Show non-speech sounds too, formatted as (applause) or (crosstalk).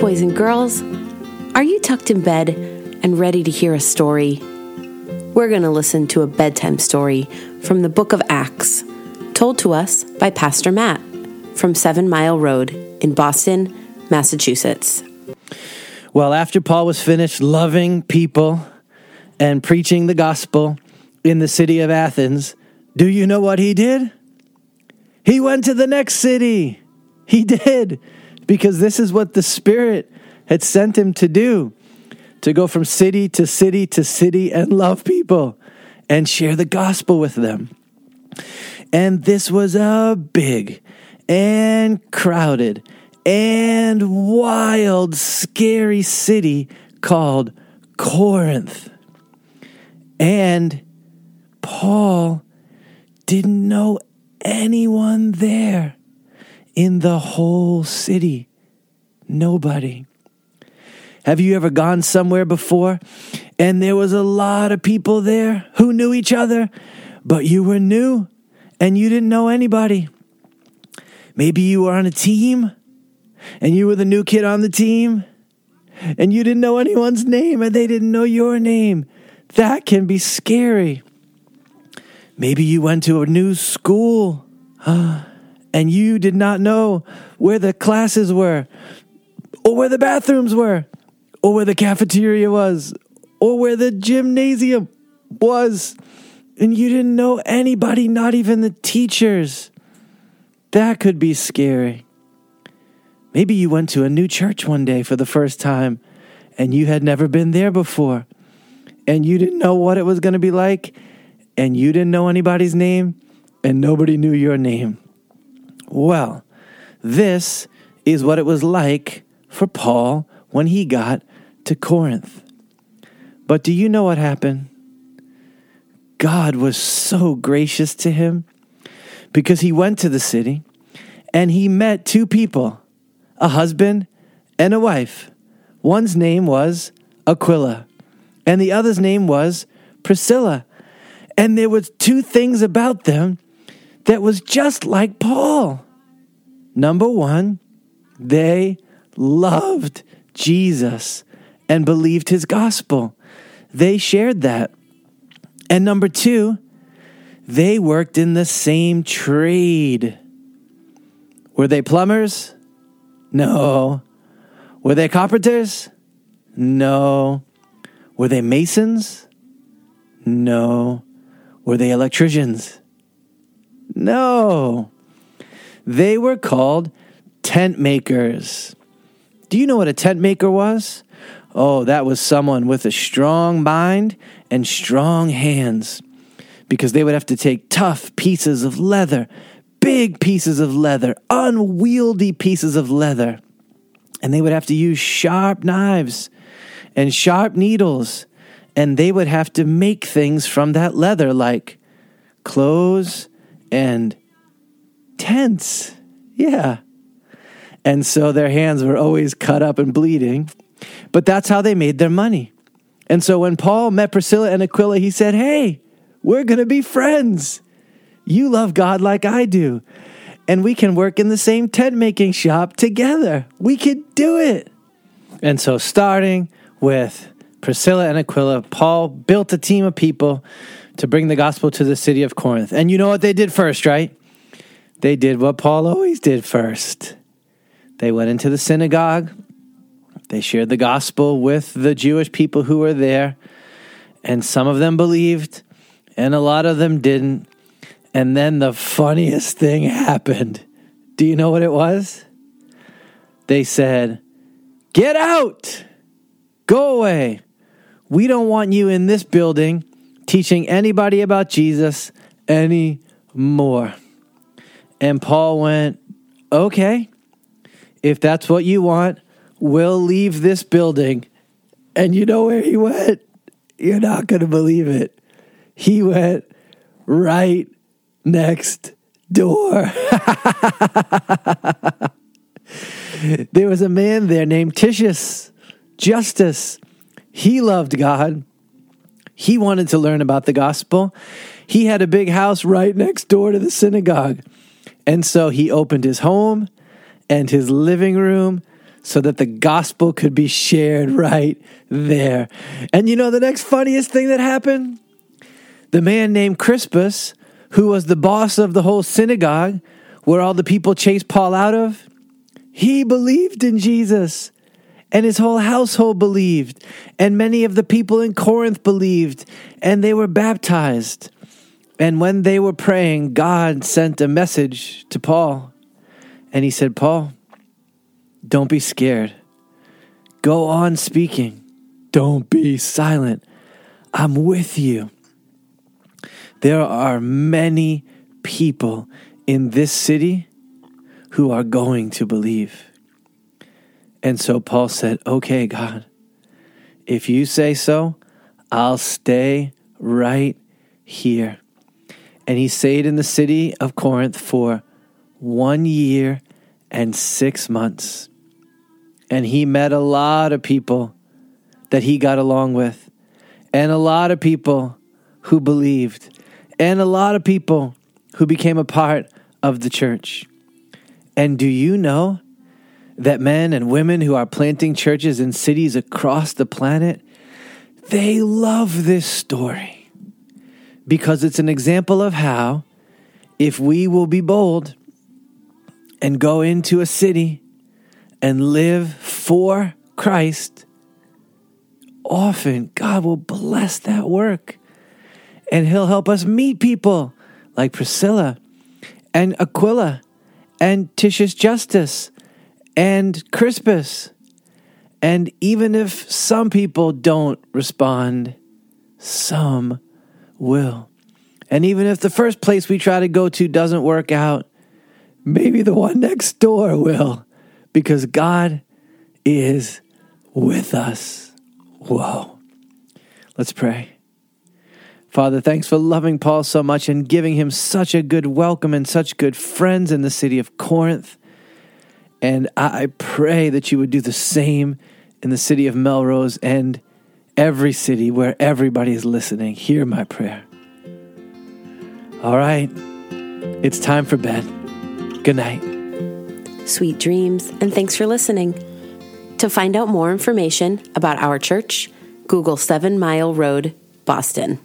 boys and girls. Are you tucked in bed and ready to hear a story? We're going to listen to a bedtime story from the book of Acts, told to us by Pastor Matt from Seven Mile Road in Boston, Massachusetts. Well, after Paul was finished loving people and preaching the gospel in the city of Athens, do you know what he did? He went to the next city. He did, because this is what the Spirit had sent him to do to go from city to city to city and love people and share the gospel with them. And this was a big and crowded and wild, scary city called Corinth. And Paul didn't know anyone there in the whole city. Nobody. Have you ever gone somewhere before and there was a lot of people there who knew each other, but you were new and you didn't know anybody? Maybe you were on a team and you were the new kid on the team and you didn't know anyone's name and they didn't know your name. That can be scary. Maybe you went to a new school (gasps) ah. And you did not know where the classes were, or where the bathrooms were, or where the cafeteria was, or where the gymnasium was, and you didn't know anybody, not even the teachers. That could be scary. Maybe you went to a new church one day for the first time and you had never been there before and you didn't know what it was going to be like and you didn't know anybody's name and nobody knew your name. Well, this is what it was like for Paul when he got to Corinth. But do you know what happened? God was so gracious to him because he went to the city and he met two people, a husband and a wife. One's name was Aquila and the other's name was Priscilla. And there was two things about them that was just like Paul. Number 1, they loved Jesus and believed his gospel. They shared that. And number 2, they worked in the same trade. Were they plumbers? No. Were they carpenters? No. Were they masons? No. Were they electricians? No. They were called tent makers. Do you know what a tent maker was? Oh, that was someone with a strong mind and strong hands because they would have to take tough pieces of leather, big pieces of leather, unwieldy pieces of leather, and they would have to use sharp knives and sharp needles, and they would have to make things from that leather like clothes and tents. Yeah. And so their hands were always cut up and bleeding, but that's how they made their money. And so when Paul met Priscilla and Aquila, he said, Hey, we're going to be friends. You love God like I do. And we can work in the same tent making shop together. We could do it. And so, starting with Priscilla and Aquila, Paul built a team of people to bring the gospel to the city of Corinth. And you know what they did first, right? They did what Paul always did first. They went into the synagogue, they shared the gospel with the Jewish people who were there, and some of them believed, and a lot of them didn't. And then the funniest thing happened. Do you know what it was? They said, Get out! Go away! We don't want you in this building teaching anybody about Jesus anymore. And Paul went, Okay, if that's what you want, we'll leave this building. And you know where he went? You're not going to believe it. He went right next door. (laughs) there was a man there named Titius Justus. He loved God. He wanted to learn about the gospel. He had a big house right next door to the synagogue. And so he opened his home and his living room so that the gospel could be shared right there. And you know the next funniest thing that happened? The man named Crispus, who was the boss of the whole synagogue where all the people chased Paul out of, he believed in Jesus. And his whole household believed, and many of the people in Corinth believed, and they were baptized. And when they were praying, God sent a message to Paul. And he said, Paul, don't be scared. Go on speaking. Don't be silent. I'm with you. There are many people in this city who are going to believe. And so Paul said, Okay, God, if you say so, I'll stay right here. And he stayed in the city of Corinth for one year and six months. And he met a lot of people that he got along with, and a lot of people who believed, and a lot of people who became a part of the church. And do you know that men and women who are planting churches in cities across the planet, they love this story because it's an example of how if we will be bold and go into a city and live for Christ, often God will bless that work. And He'll help us meet people like Priscilla and Aquila and Titius Justus and Crispus. And even if some people don't respond, some will. And even if the first place we try to go to doesn't work out, maybe the one next door will, because God is with us. Whoa. Let's pray. Father, thanks for loving Paul so much and giving him such a good welcome and such good friends in the city of Corinth. And I pray that you would do the same in the city of Melrose and every city where everybody is listening. Hear my prayer. All right, it's time for bed. Good night. Sweet dreams, and thanks for listening. To find out more information about our church, Google Seven Mile Road, Boston.